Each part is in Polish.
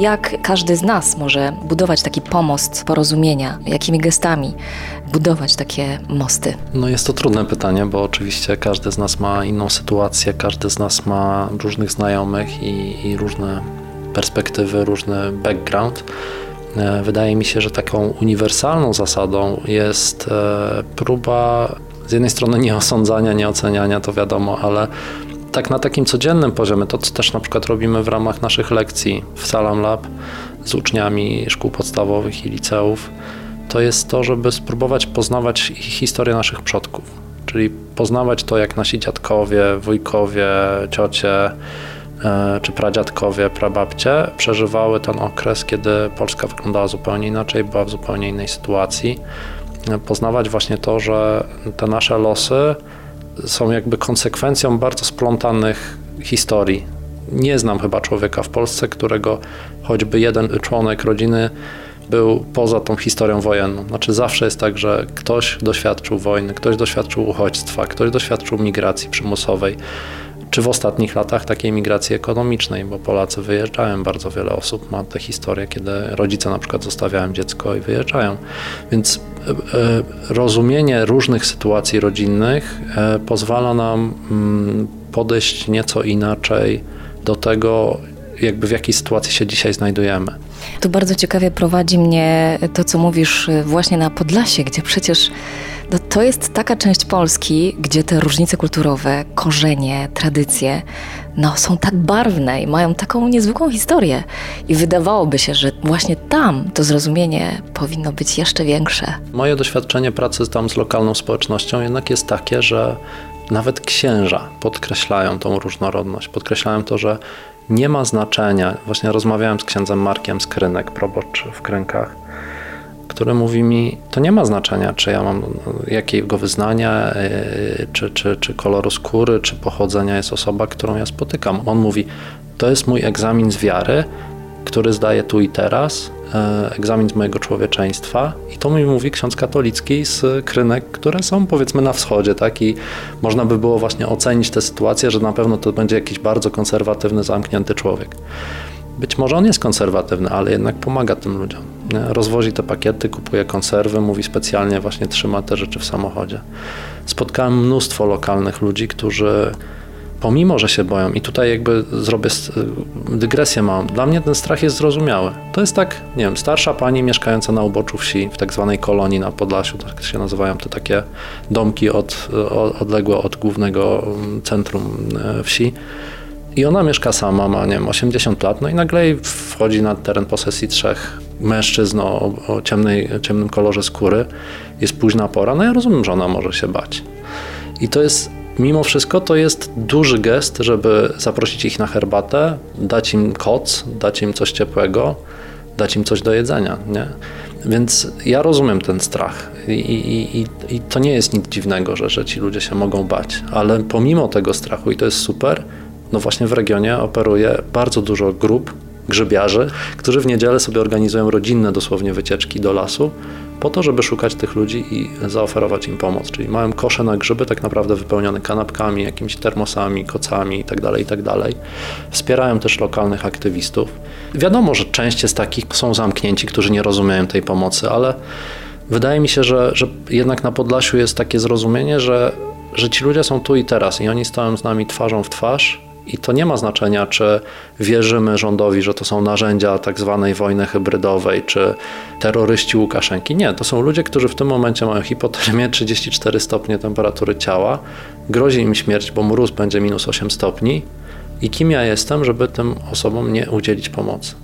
Jak każdy z nas może budować taki pomost porozumienia? Jakimi gestami budować takie mosty? No jest to trudne pytanie, bo oczywiście każdy z nas ma inną sytuację, każdy z nas ma różnych znajomych i, i różne perspektywy, różny background. E, wydaje mi się, że taką uniwersalną zasadą jest e, próba z jednej strony nie osądzania, nie oceniania, to wiadomo, ale tak na takim codziennym poziomie, to co też na przykład robimy w ramach naszych lekcji w Salam Lab z uczniami szkół podstawowych i liceów, to jest to, żeby spróbować poznawać historię naszych przodków. Czyli poznawać to, jak nasi dziadkowie, wujkowie, ciocie, E, czy pradziadkowie, prababcie przeżywały ten okres, kiedy Polska wyglądała zupełnie inaczej, była w zupełnie innej sytuacji. E, poznawać właśnie to, że te nasze losy są jakby konsekwencją bardzo splątanych historii. Nie znam chyba człowieka w Polsce, którego choćby jeden członek rodziny był poza tą historią wojenną. Znaczy zawsze jest tak, że ktoś doświadczył wojny, ktoś doświadczył uchodźstwa, ktoś doświadczył migracji przymusowej czy w ostatnich latach takiej migracji ekonomicznej, bo Polacy wyjeżdżają, bardzo wiele osób ma te historie, kiedy rodzice na przykład zostawiają dziecko i wyjeżdżają. Więc e, e, rozumienie różnych sytuacji rodzinnych e, pozwala nam mm, podejść nieco inaczej do tego, jakby w jakiej sytuacji się dzisiaj znajdujemy. Tu bardzo ciekawie prowadzi mnie to, co mówisz właśnie na Podlasie, gdzie przecież no to jest taka część Polski, gdzie te różnice kulturowe, korzenie, tradycje, no są tak barwne i mają taką niezwykłą historię. I wydawałoby się, że właśnie tam to zrozumienie powinno być jeszcze większe. Moje doświadczenie pracy tam z lokalną społecznością jednak jest takie, że nawet księża podkreślają tą różnorodność, podkreślają to, że nie ma znaczenia. Właśnie rozmawiałem z księdzem Markiem Skrynek, probocz w Krękach, który mówi mi, to nie ma znaczenia, czy ja mam jakiego wyznania, e, czy, czy, czy koloru skóry, czy pochodzenia jest osoba, którą ja spotykam. On mówi, to jest mój egzamin z wiary, który zdaję tu i teraz, egzamin z mojego człowieczeństwa i to mi mówi ksiądz katolicki z krynek, które są powiedzmy na wschodzie, tak? I można by było właśnie ocenić tę sytuację, że na pewno to będzie jakiś bardzo konserwatywny, zamknięty człowiek. Być może on jest konserwatywny, ale jednak pomaga tym ludziom. Nie? Rozwozi te pakiety, kupuje konserwy, mówi specjalnie, właśnie trzyma te rzeczy w samochodzie. Spotkałem mnóstwo lokalnych ludzi, którzy pomimo, że się boją, i tutaj jakby zrobię dygresję małą, dla mnie ten strach jest zrozumiały. To jest tak, nie wiem, starsza pani mieszkająca na uboczu wsi, w tak zwanej kolonii na Podlasiu, tak się nazywają te takie domki od, odległe od głównego mm, centrum e, wsi. I ona mieszka sama, ma nie wiem, 80 lat, no i nagle wchodzi na teren posesji trzech mężczyzn o, o ciemnej, ciemnym kolorze skóry. Jest późna pora, no ja rozumiem, że ona może się bać. I to jest mimo wszystko to jest duży gest, żeby zaprosić ich na herbatę, dać im koc, dać im coś ciepłego, dać im coś do jedzenia. Nie? Więc ja rozumiem ten strach I, i, i, i to nie jest nic dziwnego, że, że ci ludzie się mogą bać, ale pomimo tego strachu, i to jest super, no właśnie w regionie operuje bardzo dużo grup grzybiarzy, którzy w niedzielę sobie organizują rodzinne dosłownie wycieczki do lasu, po to, żeby szukać tych ludzi i zaoferować im pomoc. Czyli mają kosze na grzyby, tak naprawdę wypełnione kanapkami, jakimiś termosami, kocami itd., tak itd. Tak Wspierają też lokalnych aktywistów. Wiadomo, że część jest takich, są zamknięci, którzy nie rozumieją tej pomocy, ale wydaje mi się, że, że jednak na Podlasiu jest takie zrozumienie, że, że ci ludzie są tu i teraz i oni stoją z nami twarzą w twarz i to nie ma znaczenia, czy wierzymy rządowi, że to są narzędzia tak zwanej wojny hybrydowej, czy terroryści Łukaszenki. Nie, to są ludzie, którzy w tym momencie mają hipotermię 34 stopnie temperatury ciała, grozi im śmierć, bo mróz będzie minus 8 stopni. I kim ja jestem, żeby tym osobom nie udzielić pomocy?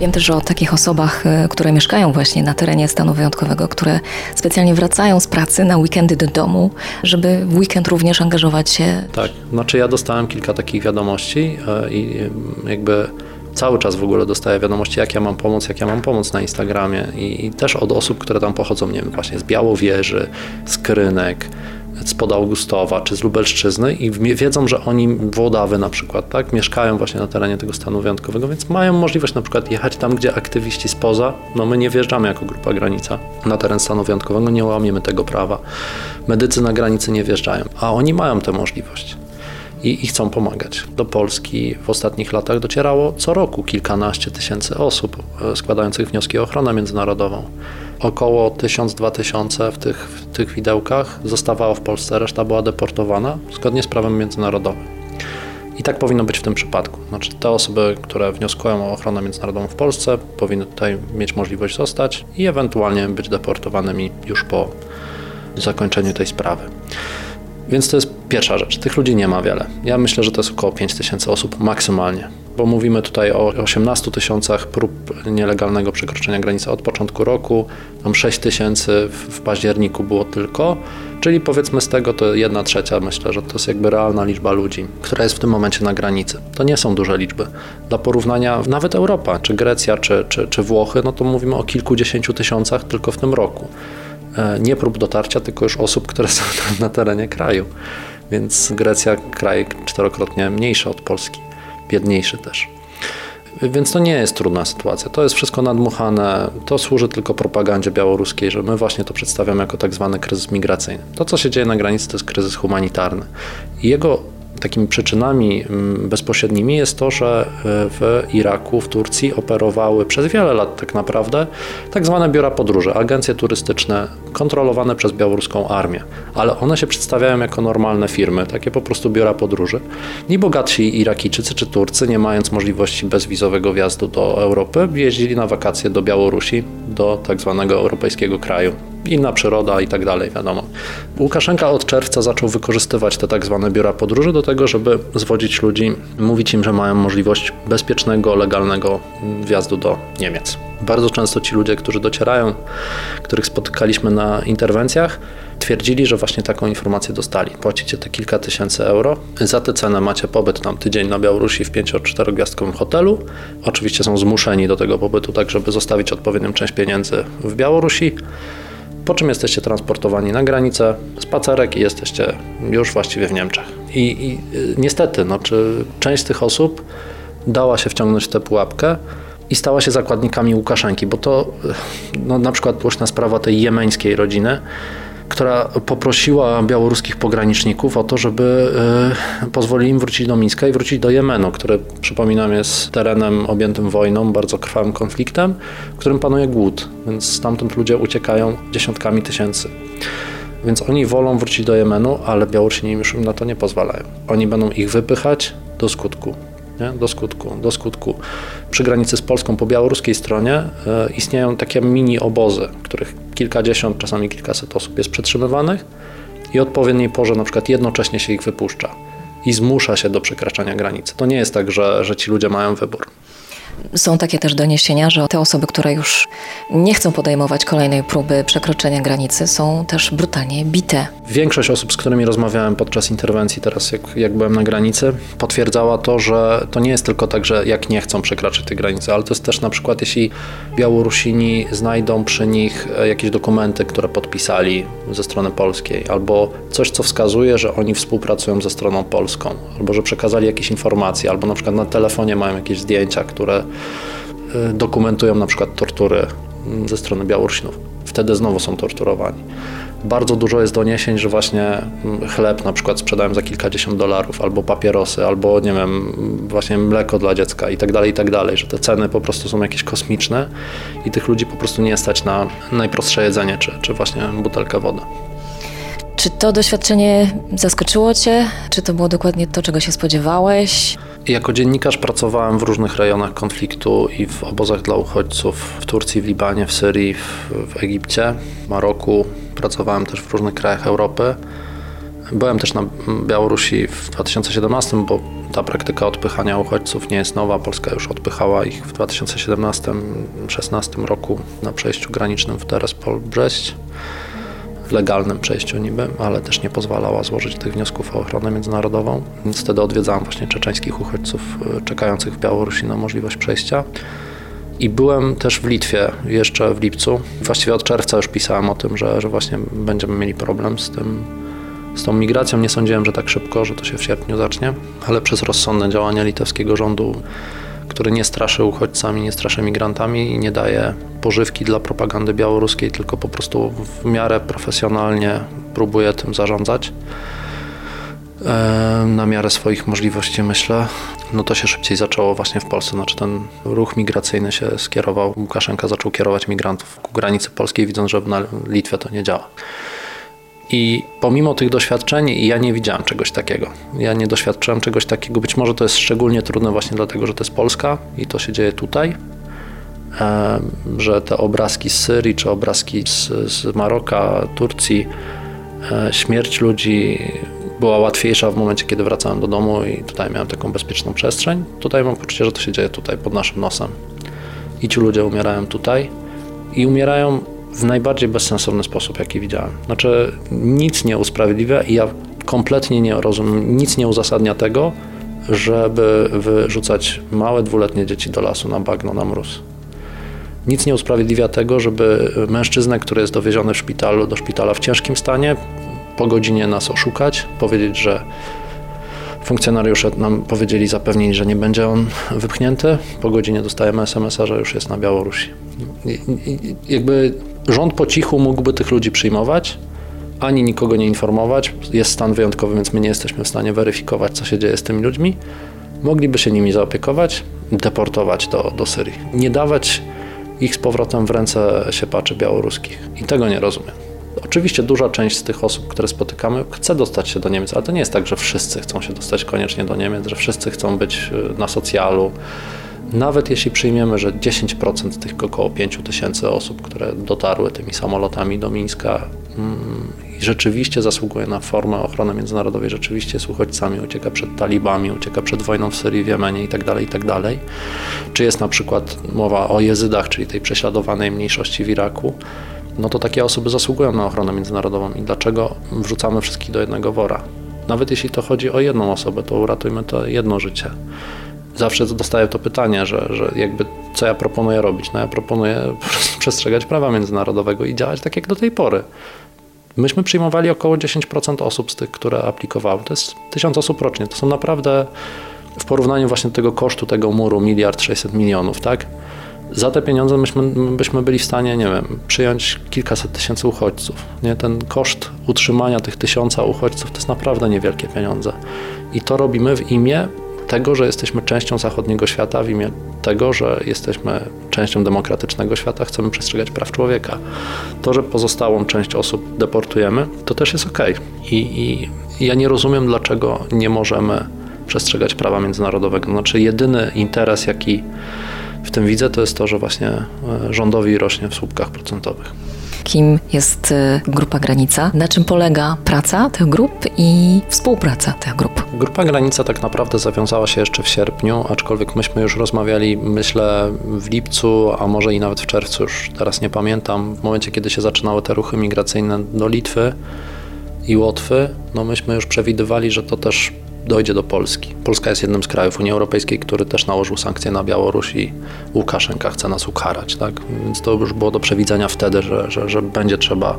Wiem też o takich osobach, e, które mieszkają właśnie na terenie stanu wyjątkowego, które specjalnie wracają z pracy na weekendy do domu, żeby w weekend również angażować się. Tak, znaczy ja dostałem kilka takich wiadomości e, i jakby cały czas w ogóle dostaję wiadomości, jak ja mam pomóc, jak ja mam pomóc na Instagramie i, i też od osób, które tam pochodzą, nie wiem, właśnie z Białowieży, z Krynek, spod Augustowa czy z Lubelszczyzny i wiedzą, że oni, Włodawy na przykład, tak, mieszkają właśnie na terenie tego stanu wyjątkowego, więc mają możliwość na przykład jechać tam, gdzie aktywiści spoza, no my nie wjeżdżamy jako grupa granica na teren stanu wyjątkowego, nie łamiemy tego prawa. Medycy na granicy nie wjeżdżają, a oni mają tę możliwość. I, i chcą pomagać. Do Polski w ostatnich latach docierało co roku kilkanaście tysięcy osób e, składających wnioski o ochronę międzynarodową. Około 1000-2000 w tych, w tych widełkach zostawało w Polsce, reszta była deportowana zgodnie z prawem międzynarodowym. I tak powinno być w tym przypadku. Znaczy, te osoby, które wnioskują o ochronę międzynarodową w Polsce, powinny tutaj mieć możliwość zostać i ewentualnie być deportowanymi już po zakończeniu tej sprawy. Więc to jest pierwsza rzecz. Tych ludzi nie ma wiele. Ja myślę, że to jest około 5 tysięcy osób maksymalnie, bo mówimy tutaj o 18 tysiącach prób nielegalnego przekroczenia granicy od początku roku. Tam 6 tysięcy w październiku było tylko, czyli powiedzmy z tego to jedna trzecia. Myślę, że to jest jakby realna liczba ludzi, która jest w tym momencie na granicy. To nie są duże liczby. Dla porównania, nawet Europa, czy Grecja, czy, czy, czy Włochy, no to mówimy o kilkudziesięciu tysiącach tylko w tym roku. E, nie prób dotarcia, tylko już osób, które są na terenie kraju. Więc Grecja, kraj czterokrotnie mniejszy od Polski, biedniejszy też. Więc to nie jest trudna sytuacja. To jest wszystko nadmuchane. To służy tylko propagandzie białoruskiej, że my właśnie to przedstawiamy jako tak zwany kryzys migracyjny. To, co się dzieje na granicy, to jest kryzys humanitarny. Jego takimi przyczynami mm, bezpośrednimi jest to, że e, w Iraku, w Turcji operowały przez wiele lat tak naprawdę tak zwane biura podróży, agencje turystyczne kontrolowane przez białoruską armię, ale one się przedstawiają jako normalne firmy, takie po prostu biura podróży. I bogatsi Irakijczycy czy Turcy, nie mając możliwości bezwizowego wjazdu do Europy, jeździli na wakacje do Białorusi, do tak zwanego europejskiego kraju inna przyroda i tak dalej, wiadomo. Łukaszenka od czerwca zaczął wykorzystywać te tak zwane biura podróży do tego, żeby zwodzić ludzi, mówić im, że mają możliwość bezpiecznego, legalnego wjazdu do Niemiec. Bardzo często ci ludzie, którzy docierają, których spotykaliśmy na interwencjach, twierdzili, że właśnie taką informację dostali. Płacicie te kilka tysięcy euro, za tę cenę macie pobyt tam tydzień na Białorusi w 5-4 gwiazdkowym hotelu. Oczywiście są zmuszeni do tego pobytu, tak żeby zostawić odpowiednią część pieniędzy w Białorusi po czym jesteście transportowani na granicę, spacerek i jesteście już właściwie w Niemczech. I, i y, niestety, no, czy część z tych osób dała się wciągnąć w tę pułapkę i stała się zakładnikami Łukaszenki, bo to y, no, na przykład głośna sprawa tej jemeńskiej rodziny, która poprosiła białoruskich pograniczników o to, żeby y, pozwolili im wrócić do Mińska i wrócić do Jemenu, który przypominam jest terenem objętym wojną, bardzo krwawym konfliktem, w którym panuje głód, więc stamtąd ludzie uciekają dziesiątkami tysięcy. Więc oni wolą wrócić do Jemenu, ale Białorusini już im na to nie pozwalają. Oni będą ich wypychać do skutku. Nie? Do skutku, do skutku. Przy granicy z Polską po białoruskiej stronie e, istnieją takie mini obozy, których kilkadziesiąt, czasami kilkaset osób jest przetrzymywanych i odpowiedniej porze na przykład jednocześnie się ich wypuszcza i zmusza się do przekraczania granicy. To nie jest tak, że, że ci ludzie mają wybór. Są takie też doniesienia, że te osoby, które już nie chcą podejmować kolejnej próby przekroczenia granicy, są też brutalnie bite. Większość osób, z którymi rozmawiałem podczas interwencji, teraz jak, jak byłem na granicy, potwierdzała to, że to nie jest tylko tak, że jak nie chcą przekraczać tej granicy, ale to jest też na przykład, jeśli Białorusini znajdą przy nich e, jakieś dokumenty, które podpisali ze strony polskiej, albo coś, co wskazuje, że oni współpracują ze stroną polską, albo że przekazali jakieś informacje, albo na przykład na telefonie mają jakieś zdjęcia, które dokumentują na przykład tortury mm, ze strony Białorusinów. Wtedy znowu są torturowani. Bardzo dużo jest doniesień, że właśnie mm, chleb na przykład sprzedają za kilkadziesiąt dolarów, albo papierosy, albo nie wiem, właśnie mleko dla dziecka i tak dalej, i tak dalej, że te ceny po prostu są jakieś kosmiczne i tych ludzi po prostu nie stać na najprostsze jedzenie, czy, czy właśnie butelkę wody. Czy to doświadczenie zaskoczyło Cię? Czy to było dokładnie to, czego się spodziewałeś? Jako dziennikarz pracowałem w różnych rejonach konfliktu i w obozach dla uchodźców w Turcji, w Libanie, w Syrii, w, w Egipcie, w Maroku. Pracowałem też w różnych krajach Europy. Byłem też na Białorusi w 2017, bo ta praktyka odpychania uchodźców nie jest nowa. Polska już odpychała ich w 2017-2016 roku na przejściu granicznym w Terespol-Brześć legalnym przejściu niby, ale też nie pozwalała złożyć tych wniosków o ochronę międzynarodową. Więc wtedy odwiedzałem właśnie czeczeńskich uchodźców e, czekających w Białorusi na możliwość przejścia. I byłem też w Litwie jeszcze w lipcu. Właściwie od czerwca już pisałem o tym, że, że właśnie będziemy mieli problem z tym, z tą migracją. Nie sądziłem, że tak szybko, że to się w sierpniu zacznie, ale przez rozsądne działania litewskiego rządu który nie straszy uchodźcami, nie straszy migrantami i nie daje pożywki dla propagandy białoruskiej, tylko po prostu w miarę profesjonalnie próbuje tym zarządzać. e, na miarę swoich możliwości, myślę. No to się szybciej zaczęło właśnie w Polsce. Znaczy ten ruch migracyjny się skierował. Łukaszenka zaczął kierować migrantów ku granicy polskiej, widząc, że na Litwie to nie działa. I pomimo tych doświadczeń, ja nie widziałem czegoś takiego. Ja nie doświadczyłem czegoś takiego. Być może to jest szczególnie trudne właśnie dlatego, że to jest Polska i to się dzieje tutaj. Że te obrazki z Syrii czy obrazki z, z Maroka, Turcji, e, śmierć ludzi była łatwiejsza w momencie, kiedy wracałem do domu i tutaj miałem taką bezpieczną przestrzeń. Tutaj mam poczucie, że to się dzieje tutaj pod naszym nosem. I ci ludzie umierają tutaj i umierają w najbardziej bezsensowny sposób, jaki widziałem. Znaczy, nic nie usprawiedliwia i ja kompletnie nie rozumiem, nic nie uzasadnia tego, żeby wyrzucać małe dwuletnie dzieci do lasu na bagno, na mróz. Nic nie usprawiedliwia tego, żeby mężczyznę, który jest dowieziony w szpitalu, do szpitala w ciężkim stanie, po godzinie nas oszukać, powiedzieć, że funkcjonariusze nam powiedzieli, zapewnili, że nie będzie on wypchnięty. Po godzinie dostajemy SMS-a, że już jest na Białorusi. I, i, jakby rząd po cichu mógłby tych ludzi przyjmować, ani nikogo nie informować. Jest stan wyjątkowy, więc my nie jesteśmy w stanie weryfikować, co się dzieje z tymi ludźmi. Mogliby się nimi zaopiekować, deportować do, do Syrii. Nie dawać ich z powrotem w ręce siepaczy białoruskich. I tego nie rozumiem. Oczywiście duża część z tych osób, które spotykamy, chce dostać się do Niemiec, ale to nie jest tak, że wszyscy chcą się dostać koniecznie do Niemiec, że wszyscy chcą być y, na socjalu. Nawet jeśli przyjmiemy, że 10% tych około 5 tysięcy osób, które dotarły tymi samolotami do Mińska mm, rzeczywiście zasługuje na formę ochrony międzynarodowej, rzeczywiście jest uchodźcami, ucieka przed talibami, ucieka przed wojną w Syrii, w Jemenie itd., tak itd. Tak Czy jest na przykład mowa o jezydach, czyli tej prześladowanej mniejszości w Iraku, no to takie osoby zasługują na ochronę międzynarodową i dlaczego wrzucamy wszystkich do jednego wora? Nawet jeśli to chodzi o jedną osobę, to uratujmy to jedno życie. Zawsze dostaję to pytanie, że, że jakby co ja proponuję robić? No ja proponuję przestrzegać prawa międzynarodowego i działać tak jak do tej pory. Myśmy przyjmowali około 10% osób z tych, które aplikowały. To jest tysiąc osób rocznie. To są naprawdę w porównaniu właśnie do tego kosztu tego muru miliard 600 milionów, tak? Za te pieniądze myśmy, byśmy byli w stanie, nie wiem, przyjąć kilkaset tysięcy uchodźców. Nie? Ten koszt utrzymania tych tysiąca uchodźców to jest naprawdę niewielkie pieniądze. I to robimy w imię tego, że jesteśmy częścią zachodniego świata, w imię tego, że jesteśmy częścią demokratycznego świata, chcemy przestrzegać praw człowieka. To, że pozostałą część osób deportujemy, to też jest ok. I, i ja nie rozumiem, dlaczego nie możemy przestrzegać prawa międzynarodowego. Znaczy, jedyny interes, jaki w tym widzę, to jest to, że właśnie e, rządowi rośnie w słupkach procentowych. Kim jest e, Grupa Granica? Na czym polega praca tych grup i współpraca tych grup? Grupa Granica tak naprawdę zawiązała się jeszcze w sierpniu, aczkolwiek myśmy już rozmawiali, myślę, w lipcu, a może i nawet w czerwcu, już teraz nie pamiętam, w momencie, kiedy się zaczynały te ruchy migracyjne do Litwy i Łotwy, no myśmy już przewidywali, że to też dojdzie do Polski. Polska jest jednym z krajów Unii Europejskiej, który też nałożył sankcje na Białoruś i Łukaszenka chce nas ukarać. Tak? Więc to już było do przewidzenia wtedy, że, że, że będzie trzeba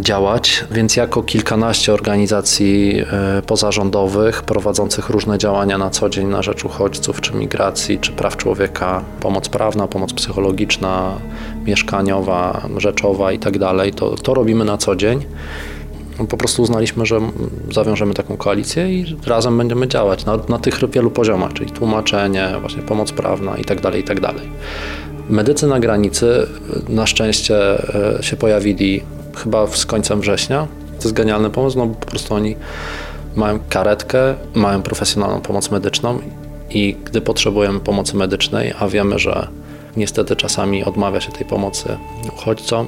działać, więc jako kilkanaście organizacji e, pozarządowych prowadzących różne działania na co dzień na rzecz uchodźców, czy migracji, czy praw człowieka, pomoc prawna, pomoc psychologiczna, mieszkaniowa, rzeczowa i tak to, to robimy na co dzień po prostu uznaliśmy, że zawiążemy taką koalicję i razem będziemy działać na, na tych wielu poziomach, czyli tłumaczenie, właśnie pomoc prawna itd. Tak itd. Tak Medycy na granicy na szczęście e, się pojawili chyba z końcem września. To jest genialny pomysł, no bo po prostu oni mają karetkę, mają profesjonalną pomoc medyczną i gdy potrzebujemy pomocy medycznej, a wiemy, że niestety czasami odmawia się tej pomocy uchodźcom,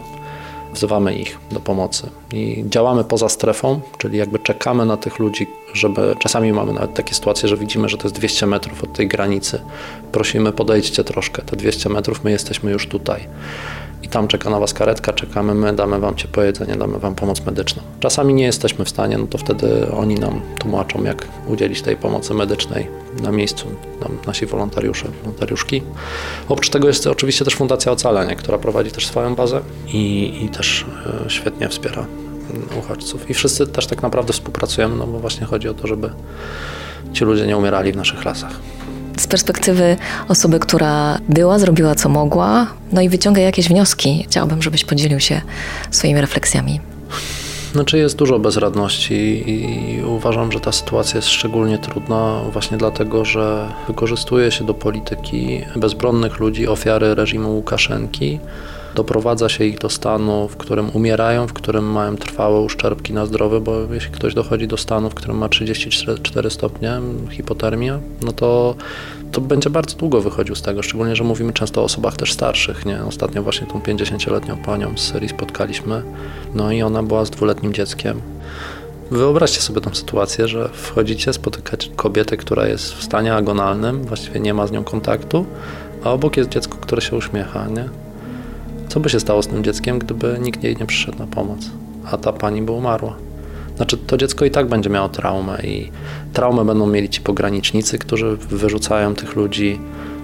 wzywamy ich do pomocy i działamy poza strefą, czyli jakby czekamy na tych ludzi, żeby czasami mamy nawet takie sytuacje, że widzimy, że to jest 200 metrów od tej granicy. Prosimy, podejdźcie troszkę, te 200 metrów, my jesteśmy już tutaj i tam czeka na Was karetka, czekamy my, damy Wam ciepłe jedzenie, damy Wam pomoc medyczną. Czasami nie jesteśmy w stanie, no to wtedy oni nam tłumaczą, jak udzielić tej pomocy medycznej na miejscu, nam, nasi wolontariusze, wolontariuszki. Oprócz tego jest oczywiście też Fundacja Ocalenie, która prowadzi też swoją bazę i, i też e, świetnie wspiera uchodźców. I wszyscy też tak naprawdę współpracujemy, no bo właśnie chodzi o to, żeby ci ludzie nie umierali w naszych lasach z perspektywy osoby, która była, zrobiła co mogła, no i wyciąga jakieś wnioski. Chciałabym, żebyś podzielił się swoimi refleksjami. Znaczy jest dużo bezradności i uważam, że ta sytuacja jest szczególnie trudna właśnie dlatego, że wykorzystuje się do polityki bezbronnych ludzi, ofiary reżimu Łukaszenki, doprowadza się ich do stanu, w którym umierają, w którym mają trwałe uszczerbki na zdrowie, bo jeśli ktoś dochodzi do stanu, w którym ma 34 stopnie hipotermia, no to, to będzie bardzo długo wychodził z tego, szczególnie, że mówimy często o osobach też starszych. Nie? Ostatnio właśnie tą 50-letnią panią z serii spotkaliśmy, no i ona była z dwuletnim dzieckiem. Wyobraźcie sobie tą sytuację, że wchodzicie, spotykać kobietę, która jest w stanie agonalnym, właściwie nie ma z nią kontaktu, a obok jest dziecko, które się uśmiecha, nie? Co by się stało z tym dzieckiem, gdyby nikt jej nie przyszedł na pomoc, a ta pani by umarła? Znaczy, to dziecko i tak będzie miało traumę i traumę będą mieli ci pogranicznicy, którzy wyrzucają tych ludzi.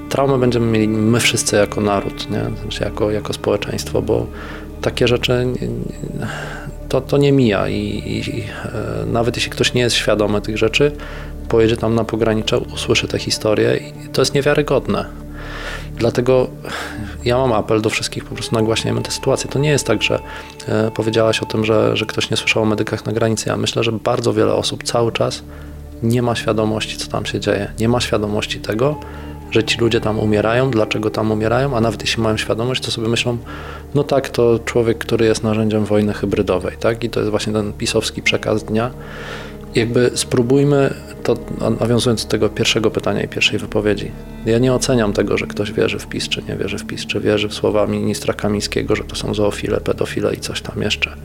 Traumę będziemy mieli my wszyscy jako naród, nie? Znaczy jako, jako społeczeństwo, bo takie rzeczy to, to nie mija i, i e, nawet jeśli ktoś nie jest świadomy tych rzeczy, pojedzie tam na pogranicze, usłyszy te historie i to jest niewiarygodne. Dlatego ja mam apel do wszystkich, po prostu nagłaśniajmy tę sytuację. To nie jest tak, że e, powiedziałaś o tym, że, że ktoś nie słyszał o medykach na granicy. Ja myślę, że bardzo wiele osób cały czas nie ma świadomości, co tam się dzieje. Nie ma świadomości tego, że ci ludzie tam umierają, dlaczego tam umierają, a nawet jeśli mają świadomość, to sobie myślą, no tak, to człowiek, który jest narzędziem wojny hybrydowej, tak? I to jest właśnie ten pisowski przekaz dnia. Jakby spróbujmy to nawiązując do tego pierwszego pytania i pierwszej wypowiedzi, ja nie oceniam tego, że ktoś wierzy w PiS, czy nie wierzy w PiS, czy wierzy w słowa ministra Kamińskiego, że to są zoofile, pedofile i coś tam jeszcze.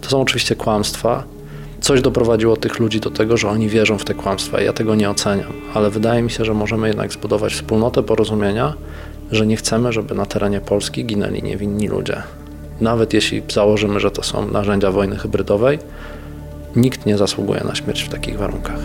To są oczywiście kłamstwa. Coś doprowadziło tych ludzi do tego, że oni wierzą w te kłamstwa. Ja tego nie oceniam, ale wydaje mi się, że możemy jednak zbudować wspólnotę porozumienia, że nie chcemy, żeby na terenie Polski ginęli niewinni ludzie. Nawet jeśli założymy, że to są narzędzia wojny hybrydowej, nikt nie zasługuje na śmierć w takich warunkach.